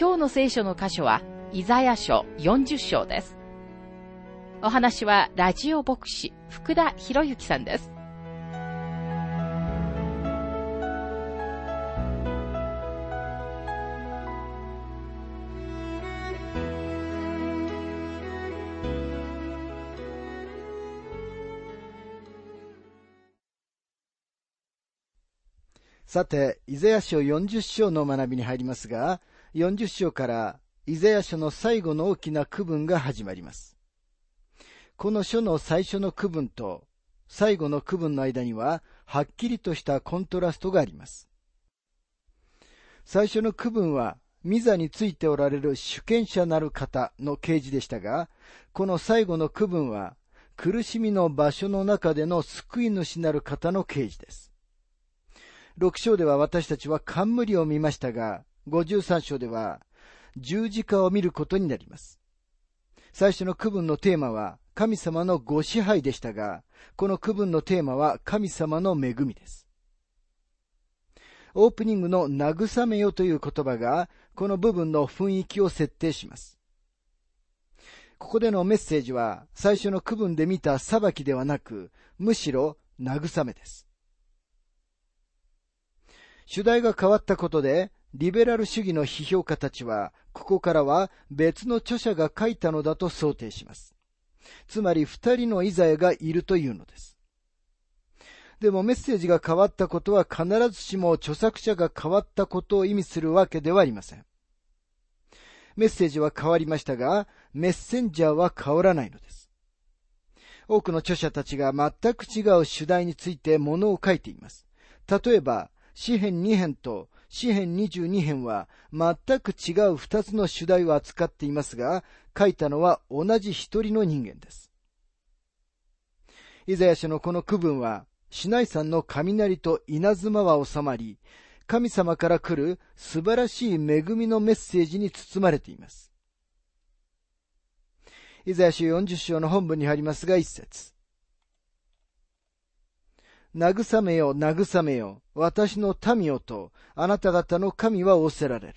今日の聖書の箇所は、イザヤ書40章です。お話は、ラジオ牧師、福田博之さんです。さて、イザヤ書40章の学びに入りますが、40章からイザヤ書の最後の大きな区分が始まります。この書の最初の区分と最後の区分の間には、はっきりとしたコントラストがあります。最初の区分は、ミザについておられる主権者なる方の啓示でしたが、この最後の区分は、苦しみの場所の中での救い主なる方の啓示です。6章では私たちは冠を見ましたが、53章では十字架を見ることになります。最初の区分のテーマは神様のご支配でしたが、この区分のテーマは神様の恵みです。オープニングの慰めよという言葉が、この部分の雰囲気を設定します。ここでのメッセージは、最初の区分で見た裁きではなく、むしろ慰めです。主題が変わったことで、リベラル主義の批評家たちは、ここからは別の著者が書いたのだと想定します。つまり二人のイザヤがいるというのです。でもメッセージが変わったことは必ずしも著作者が変わったことを意味するわけではありません。メッセージは変わりましたが、メッセンジャーは変わらないのです。多くの著者たちが全く違う主題についてものを書いています。例えば、詩編2編と詩編22編は全く違う二つの主題を扱っていますが、書いたのは同じ一人の人間です。イザヤ書のこの区分は、市内山の雷と稲妻は収まり、神様から来る素晴らしい恵みのメッセージに包まれています。イザヤ書40章の本文に入りますが一節。慰めよ、慰めよ、私の民よと、あなた方の神は仰せられる。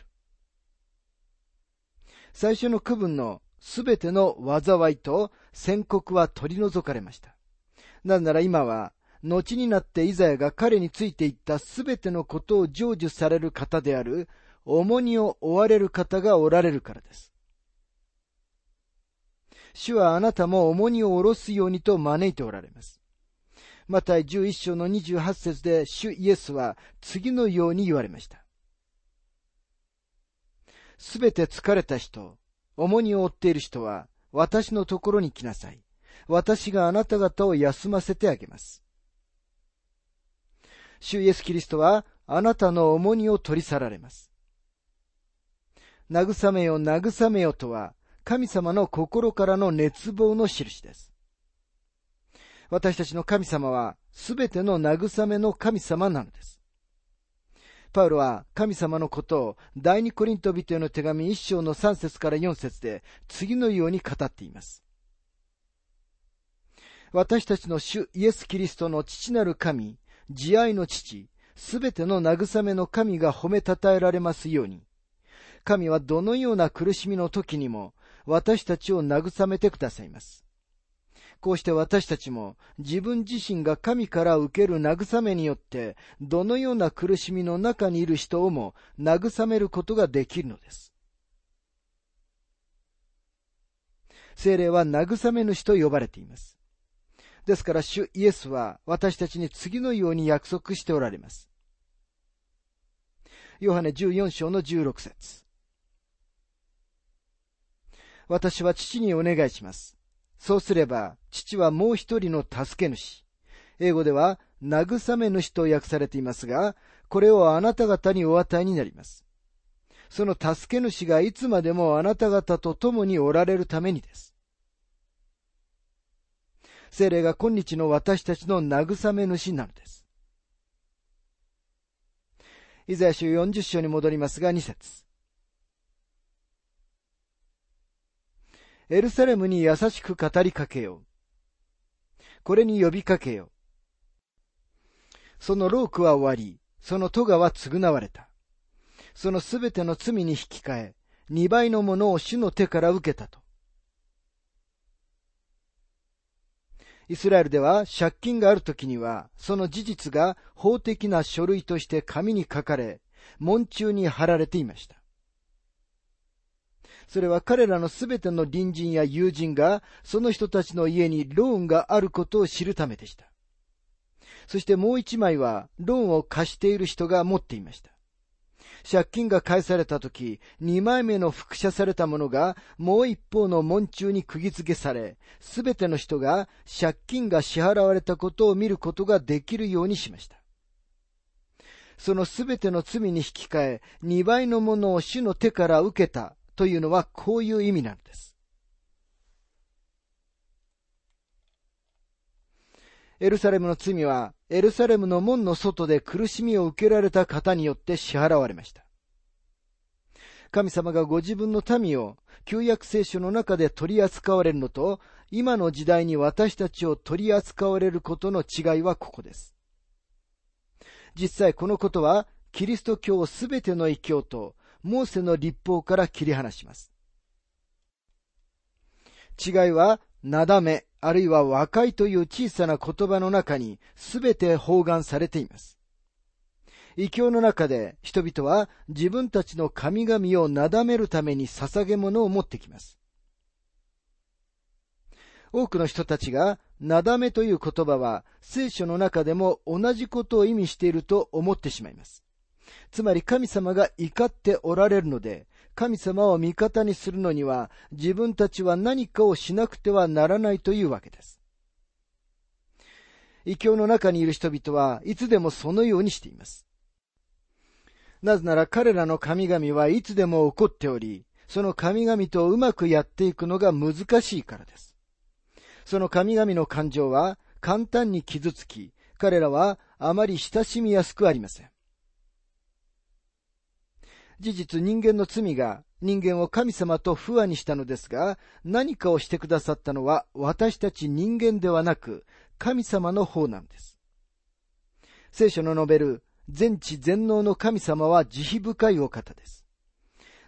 最初の区分のすべての災いと宣告は取り除かれました。なぜなら今は、後になってイザヤが彼についていったすべてのことを成就される方である、重荷を負われる方がおられるからです。主はあなたも重荷を下ろすようにと招いておられます。マタイ11章の28節で主イエスは次のように言われました。すべて疲れた人、重荷を負っている人は私のところに来なさい。私があなた方を休ませてあげます。主イエス・キリストはあなたの重荷を取り去られます。慰めよ慰めよとは神様の心からの熱望の印です。私たちの神様はすべての慰めの神様なのです。パウロは神様のことを第二コリント人への手紙一章の三節から四節で次のように語っています。私たちの主イエス・キリストの父なる神、慈愛の父、すべての慰めの神が褒めたたえられますように、神はどのような苦しみの時にも私たちを慰めてくださいます。こうして私たちも自分自身が神から受ける慰めによって、どのような苦しみの中にいる人をも慰めることができるのです。精霊は慰め主と呼ばれています。ですから主イエスは私たちに次のように約束しておられます。ヨハネ14章の16節私は父にお願いします。そうすれば、父はもう一人の助け主。英語では、慰め主と訳されていますが、これをあなた方にお与えになります。その助け主がいつまでもあなた方と共におられるためにです。精霊が今日の私たちの慰め主なのです。イザヤ書40章に戻りますが2節エルサレムに優しく語りかけよう。これに呼びかけよう。そのロークは終わり、その戸は償われた。そのすべての罪に引き換え、二倍のものを主の手から受けたと。イスラエルでは借金があるときには、その事実が法的な書類として紙に書かれ、門中に貼られていました。それは彼らのすべての隣人や友人が、その人たちの家にローンがあることを知るためでした。そしてもう一枚は、ローンを貸している人が持っていました。借金が返された時、二枚目の複写されたものがもう一方の門中に釘付けされ、すべての人が借金が支払われたことを見ることができるようにしました。そのすべての罪に引き換え、二倍のものを主の手から受けたというのはこういう意味なのです。エルサレムの罪は、エルサレムの門の外で苦しみを受けられた方によって支払われました。神様がご自分の民を旧約聖書の中で取り扱われるのと、今の時代に私たちを取り扱われることの違いはここです。実際このことは、キリスト教すべての異教と、モーセの立法から切り離します。違いは、なだめ、あるいは和解という小さな言葉の中に全て包含されています。異教の中で人々は自分たちの神々をなだめるために捧げ物を持ってきます。多くの人たちが、なだめという言葉は聖書の中でも同じことを意味していると思ってしまいます。つまり神様が怒っておられるので、神様を味方にするのには自分たちは何かをしなくてはならないというわけです。異教の中にいる人々はいつでもそのようにしています。なぜなら彼らの神々はいつでも怒っており、その神々とうまくやっていくのが難しいからです。その神々の感情は簡単に傷つき、彼らはあまり親しみやすくありません。事実人間の罪が人間を神様と不和にしたのですが、何かをしてくださったのは私たち人間ではなく神様の方なんです。聖書の述べる全知全能の神様は慈悲深いお方です。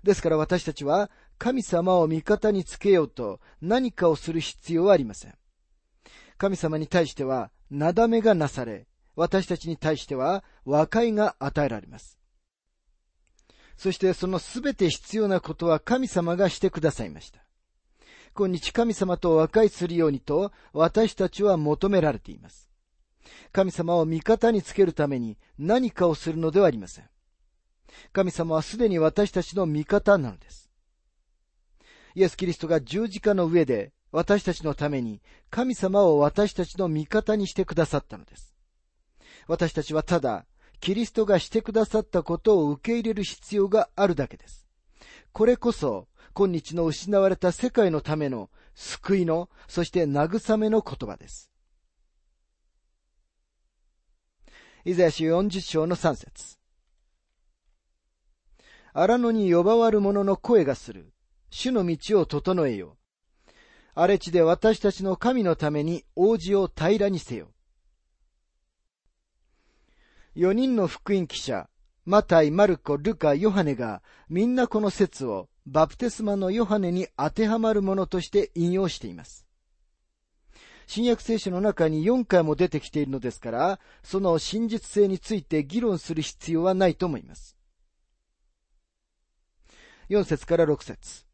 ですから私たちは神様を味方につけようと何かをする必要はありません。神様に対しては、なだめがなされ、私たちに対しては和解が与えられます。そしてそのすべて必要なことは神様がしてくださいました。今日神様と和解するようにと私たちは求められています。神様を味方につけるために何かをするのではありません。神様はすでに私たちの味方なのです。イエス・キリストが十字架の上で私たちのために神様を私たちの味方にしてくださったのです。私たちはただキリストがしてくださったことを受け入れる必要があるだけです。これこそ、今日の失われた世界のための救いの、そして慰めの言葉です。イザヤ書40章の3節荒野に呼ばわる者の声がする。主の道を整えよ。荒れ地で私たちの神のために王子を平らにせよ。4人の福音記者、マタイ、マルコ、ルカ、ヨハネがみんなこの説をバプテスマのヨハネに当てはまるものとして引用しています。新約聖書の中に4回も出てきているのですから、その真実性について議論する必要はないと思います。4節から6節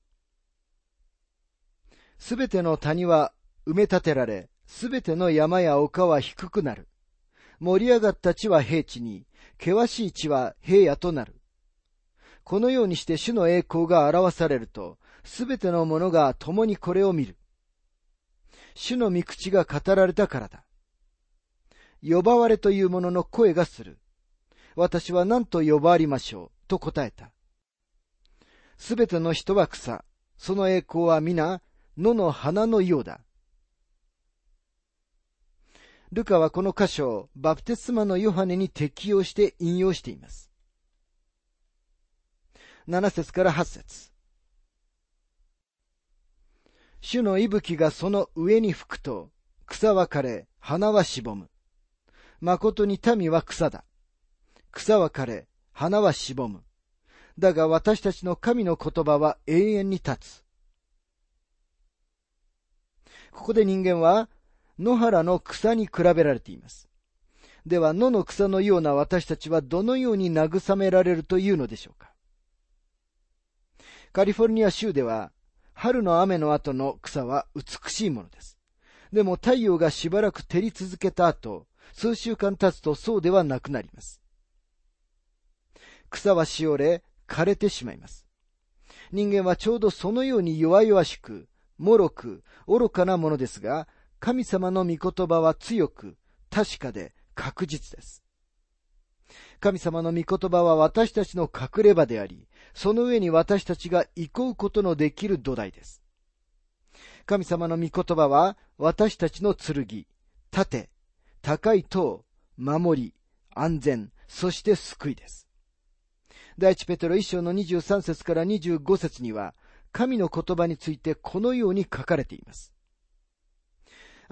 すべての谷は埋め立てられ、すべての山や丘は低くなる。盛り上がった地は平地に、険しい地は平野となる。このようにして主の栄光が表されると、すべての者が共にこれを見る。主の御口が語られたからだ。呼ばわれという者の声がする。私は何と呼ばわりましょう、と答えた。すべての人は草。その栄光は皆、野の花のようだ。ルカはこの箇所をバプテスマのヨハネに適用して引用しています。7節から8節主の息吹がその上に吹くと、草は枯れ、花はしぼむ。誠に民は草だ。草は枯れ、花はしぼむ。だが私たちの神の言葉は永遠に立つ。ここで人間は野原の草に比べられています。では野の草のような私たちはどのように慰められるというのでしょうか？カリフォルニア州では春の雨の後の草は美しいものです。でも太陽がしばらく照り続けた後、数週間経つとそうではなくなります。草はしおれ、枯れてしまいます。人間はちょうどそのように弱々しく、脆く、愚かなものですが、神様の御言葉は強く、確かで確実です。神様の御言葉は私たちの隠れ場であり、その上に私たちが憩うことのできる土台です。神様の御言葉は私たちの剣、盾、高い塔、守り、安全、そして救いです。第一ペテロ一章の23節から25節には、神の言葉についてこのように書かれています。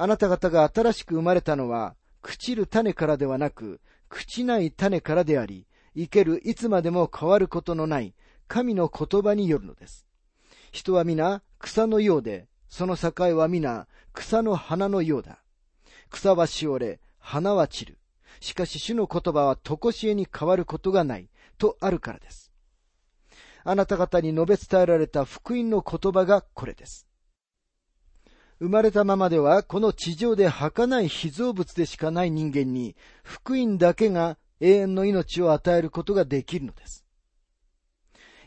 あなた方が新しく生まれたのは、朽ちる種からではなく、朽ちない種からであり、生けるいつまでも変わることのない神の言葉によるのです。人は皆草のようで、その境は皆草の花のようだ。草はしおれ、花は散る。しかし主の言葉は常しえに変わることがない、とあるからです。あなた方に述べ伝えられた福音の言葉がこれです。生まれたままではこの地上で儚い被造物でしかない人間に福音だけが永遠の命を与えることができるのです。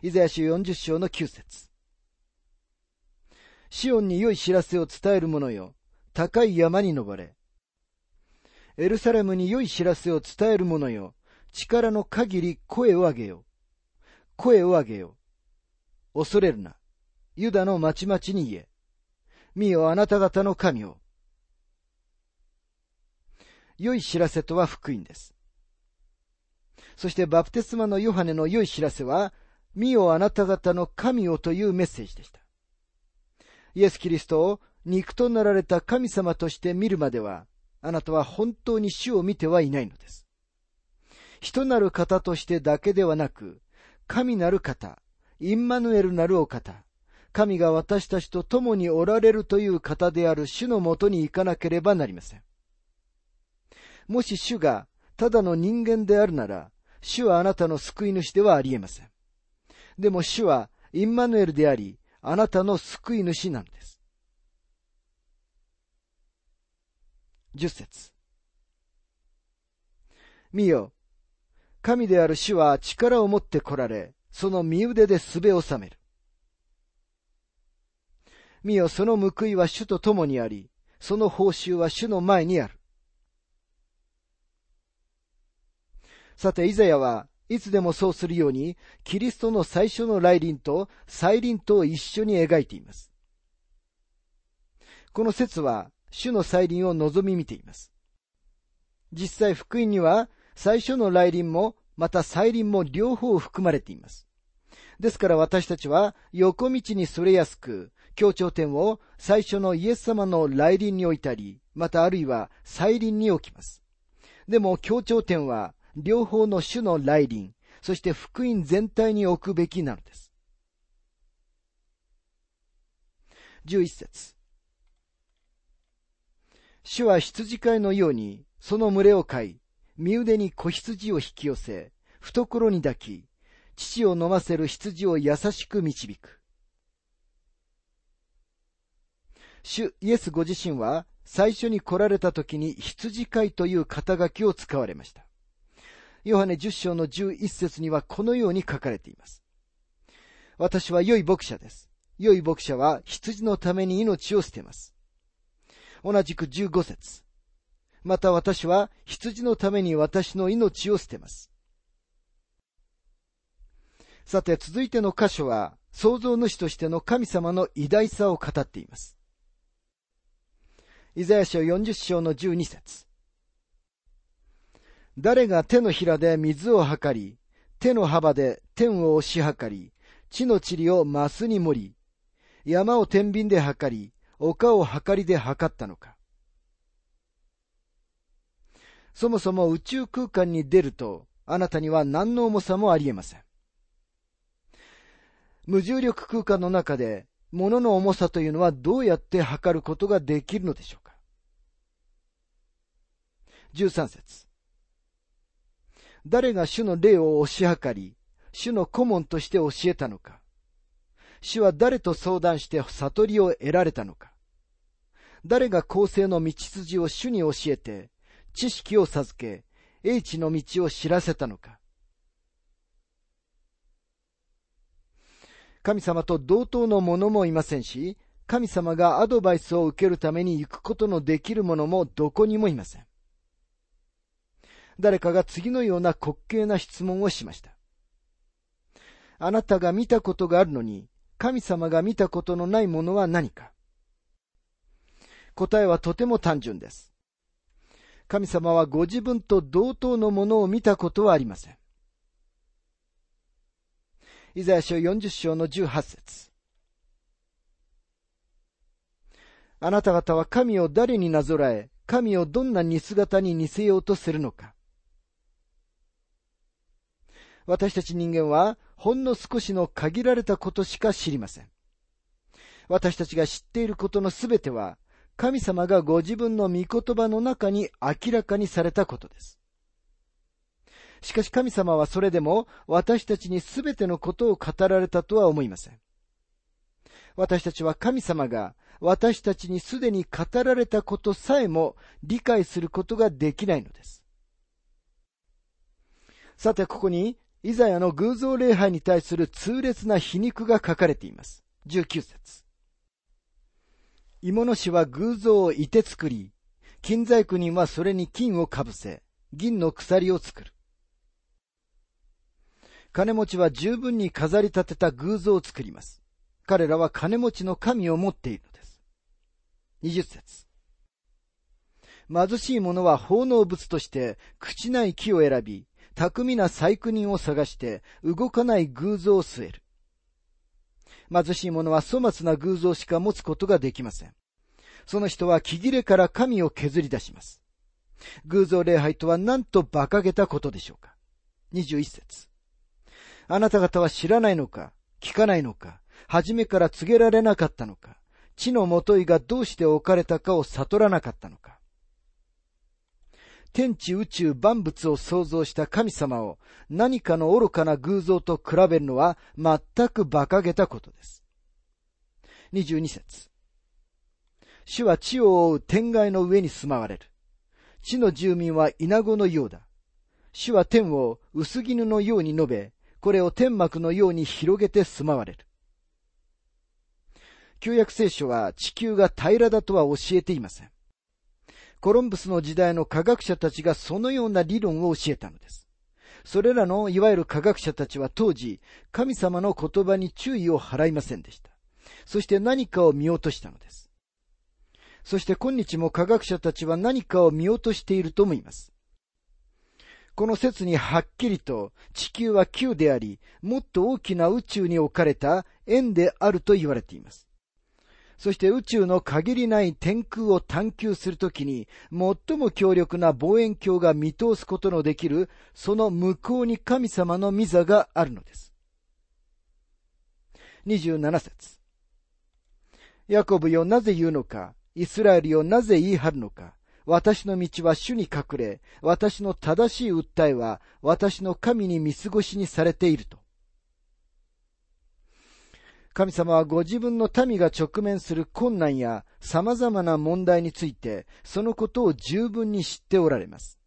イザヤ書40章の9節シオンに良い知らせを伝える者よ、高い山に登れ。エルサレムに良い知らせを伝える者よ、力の限り声を上げよ。声を上げよ。恐れるな。ユダの町々に言え。見よあなた方の神を。良い知らせとは福音です。そしてバプテスマのヨハネの良い知らせは、見よあなた方の神をというメッセージでした。イエス・キリストを肉となられた神様として見るまでは、あなたは本当に主を見てはいないのです。人なる方としてだけではなく、神なる方、インマヌエルなるお方、神が私たちと共におられるという方である主のもとに行かなければなりません。もし主がただの人間であるなら、主はあなたの救い主ではありえません。でも主はインマヌエルであり、あなたの救い主なのです。十節見よ、神である主は力を持って来られ、その身腕で術を収める。見よ、その報いは主と共にあり、その報酬は主の前にある。さて、イザヤはいつでもそうするように、キリストの最初の来臨と再臨とを一緒に描いています。この説は、主の再臨を望み見ています。実際、福音には、最初の来臨も、また再臨も両方含まれています。ですから私たちは横道にそれやすく、協調点を最初のイエス様の来臨に置いたり、またあるいは再臨に置きます。でも協調点は両方の種の来臨、そして福音全体に置くべきなのです。11節主は羊飼いのように、その群れを飼い、身腕に子羊を引き寄せ、懐に抱き、乳を飲ませる羊を優しく導く。主イエスご自身は最初に来られた時に羊飼いという肩書きを使われました。ヨハネ10章の11節にはこのように書かれています。私は良い牧者です。良い牧者は羊のために命を捨てます。同じく15節また私は羊のために私の命を捨てます。さて続いての箇所は、創造主としての神様の偉大さを語っています。イザヤ書40章の12節誰が手のひらで水を測り、手の幅で天を押し測り、地の塵をマスに盛り、山を天秤で測り、丘を測りで測ったのか。そもそも宇宙空間に出ると、あなたには何の重さもありえません。無重力空間の中で、物の重さというのはどうやって測ることができるのでしょう。13節誰が主の霊を押し量り、主の顧問として教えたのか。主は誰と相談して悟りを得られたのか。誰が公正の道筋を主に教えて、知識を授け、英知の道を知らせたのか。神様と同等の者もいませんし、神様がアドバイスを受けるために行くことのできる者もどこにもいません。誰かが次のような滑稽な質問をしました。あなたが見たことがあるのに、神様が見たことのないものは何か？答えはとても単純です。神様はご自分と同等のものを見たことはありません。イザヤ書40章の18節あなた方は神を誰になぞらえ、神をどんな似姿に似せようとするのか。私たち人間はほんの少しの限られたことしか知りません。私たちが知っていることのすべては、神様がご自分の御言葉の中に明らかにされたことです。しかし神様はそれでも私たちにすべてのことを語られたとは思いません。私たちは神様が私たちにすでに語られたことさえも理解することができないのです。さて、ここにイザヤの偶像礼拝に対する痛烈な皮肉が書かれています。19節芋の師は偶像をいて作り、金細工人はそれに金をかぶせ、銀の鎖を作る。金持ちは十分に飾り立てた偶像を作ります。彼らは金持ちの神を持っているのです。20節貧しい者は奉納物として口ない木を選び、巧みな細工人を探して動かない偶像を据える。貧しい者は粗末な偶像しか持つことができません。その人は木切れから神を削り出します。偶像礼拝とはなんと馬鹿げたことでしょうか。21節あなた方は知らないのか聞かないのか初めから告げられなかったのか地のもといがどうして置かれたかを悟らなかったのか天地宇宙万物を創造した神様を何かの愚かな偶像と比べるのは全く馬鹿げたことです。22節主は地を覆う天外の上に住まわれる。地の住民は稲子のようだ。主は天を薄絹のように述べ、これを天幕のように広げて住まわれる。旧約聖書は地球が平らだとは教えていません。コロンブスの時代の科学者たちがそのような理論を教えたのです。それらのいわゆる科学者たちは当時、神様の言葉に注意を払いませんでした。そして何かを見落としたのです。そして今日も科学者たちは何かを見落としていると思います。この説にはっきりと地球は球であり、もっと大きな宇宙に置かれた円であると言われています。そして宇宙の限りない天空を探求するときに、最も強力な望遠鏡が見通すことのできる、その向こうに神様の御座があるのです。27節ヤコブよなぜ言うのか、イスラエルよなぜ言い張るのか、私の道は主に隠れ、私の正しい訴えは私の神に見過ごしにされていると。神様はご自分の民が直面する困難や様々な問題について、そのことを十分に知っておられます。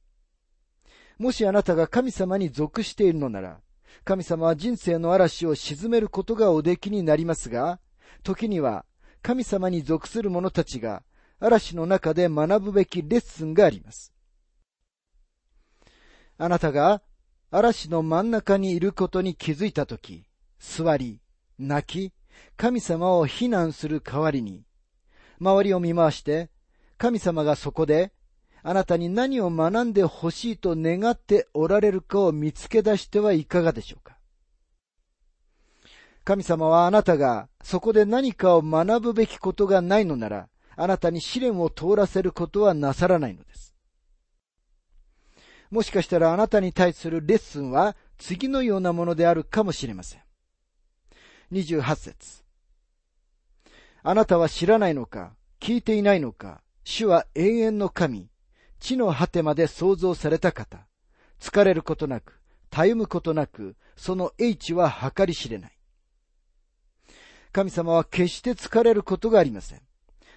もしあなたが神様に属しているのなら、神様は人生の嵐を沈めることがおできになりますが、時には神様に属する者たちが嵐の中で学ぶべきレッスンがあります。あなたが嵐の真ん中にいることに気づいたとき、座り、泣き、神様を非難する代わりに、周りを見回して、神様がそこで、あなたに何を学んでほしいと願っておられるかを見つけ出してはいかがでしょうか。神様はあなたがそこで何かを学ぶべきことがないのなら、あなたに試練を通らせることはなさらないのです。もしかしたらあなたに対するレッスンは次のようなものであるかもしれません。28節あなたは知らないのか？聞いていないのか？主は永遠の神、地の果てまで創造された方。疲れることなく、たゆむことなく、その英知は計り知れない。神様は決して疲れることがありません。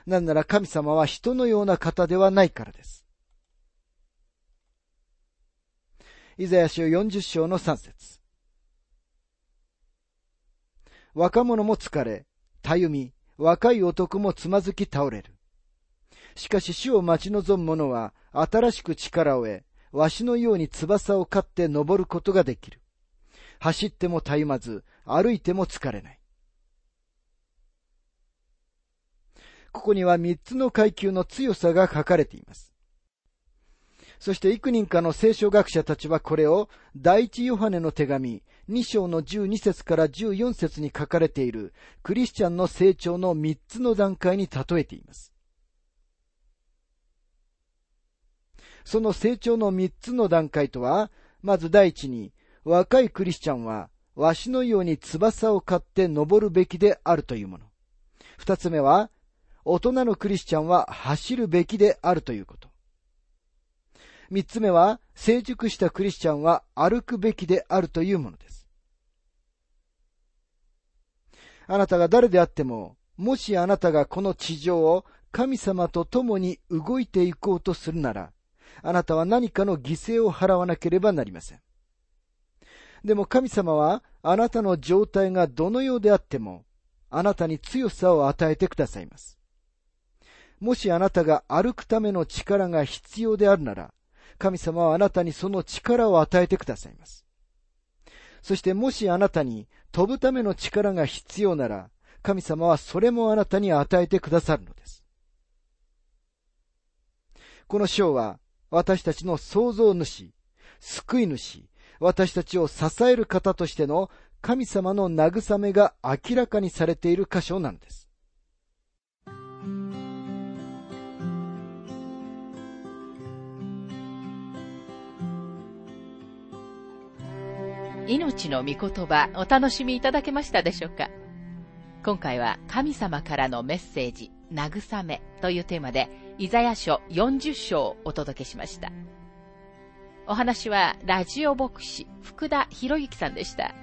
なんなら神様は人のような方ではないからです。イザヤ書40章の3節若者も疲れ、たゆみ、若い男もつまずき倒れる。しかし主を待ち望む者は新しく力を得、わしのように翼を飼って登ることができる。走ってもたゆまず、歩いても疲れない。ここには三つの階級の強さが書かれています。そして幾人かの聖書学者たちはこれを第一ヨハネの手紙2章の12節から14節に書かれているクリスチャンの成長の3つの段階に例えています。その成長の3つの段階とは、まず第一に、若いクリスチャンは、わしのように翼を買って登るべきであるというもの。二つ目は、大人のクリスチャンは走るべきであるということ。三つ目は、成熟したクリスチャンは歩くべきであるというものです。あなたが誰であっても、もしあなたがこの地上を神様と共に動いていこうとするなら、あなたは何かの犠牲を払わなければなりません。でも神様はあなたの状態がどのようであっても、あなたに強さを与えてくださいます。もしあなたが歩くための力が必要であるなら、神様はあなたにその力を与えてくださいます。そしてもしあなたに飛ぶための力が必要なら、神様はそれもあなたに与えてくださるのです。この章は私たちの創造主、救い主、私たちを支える方としての神様の慰めが明らかにされている箇所なんです。命の御言葉お楽しみいただけましたでしょうか？今回は神様からのメッセージ、慰めというテーマで、イザヤ書40章をお届けしました。お話はラジオ牧師福田博之さんでした。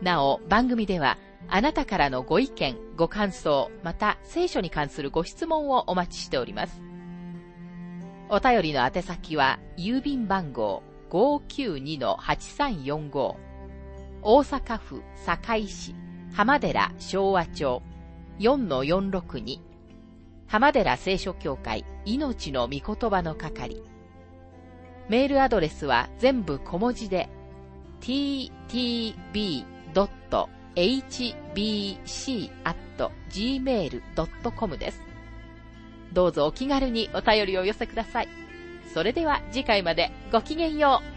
なお、番組ではあなたからのご意見、ご感想、また聖書に関するご質問をお待ちしております。お便りの宛先は郵便番号592-8345大阪府堺市浜寺昭和町4-462浜寺聖書協会命の御言葉の係メールアドレスは全部小文字で ttb.hbc.gmail.com です。どうぞお気軽にお便りをお寄せください。それでは次回までごきげんよう。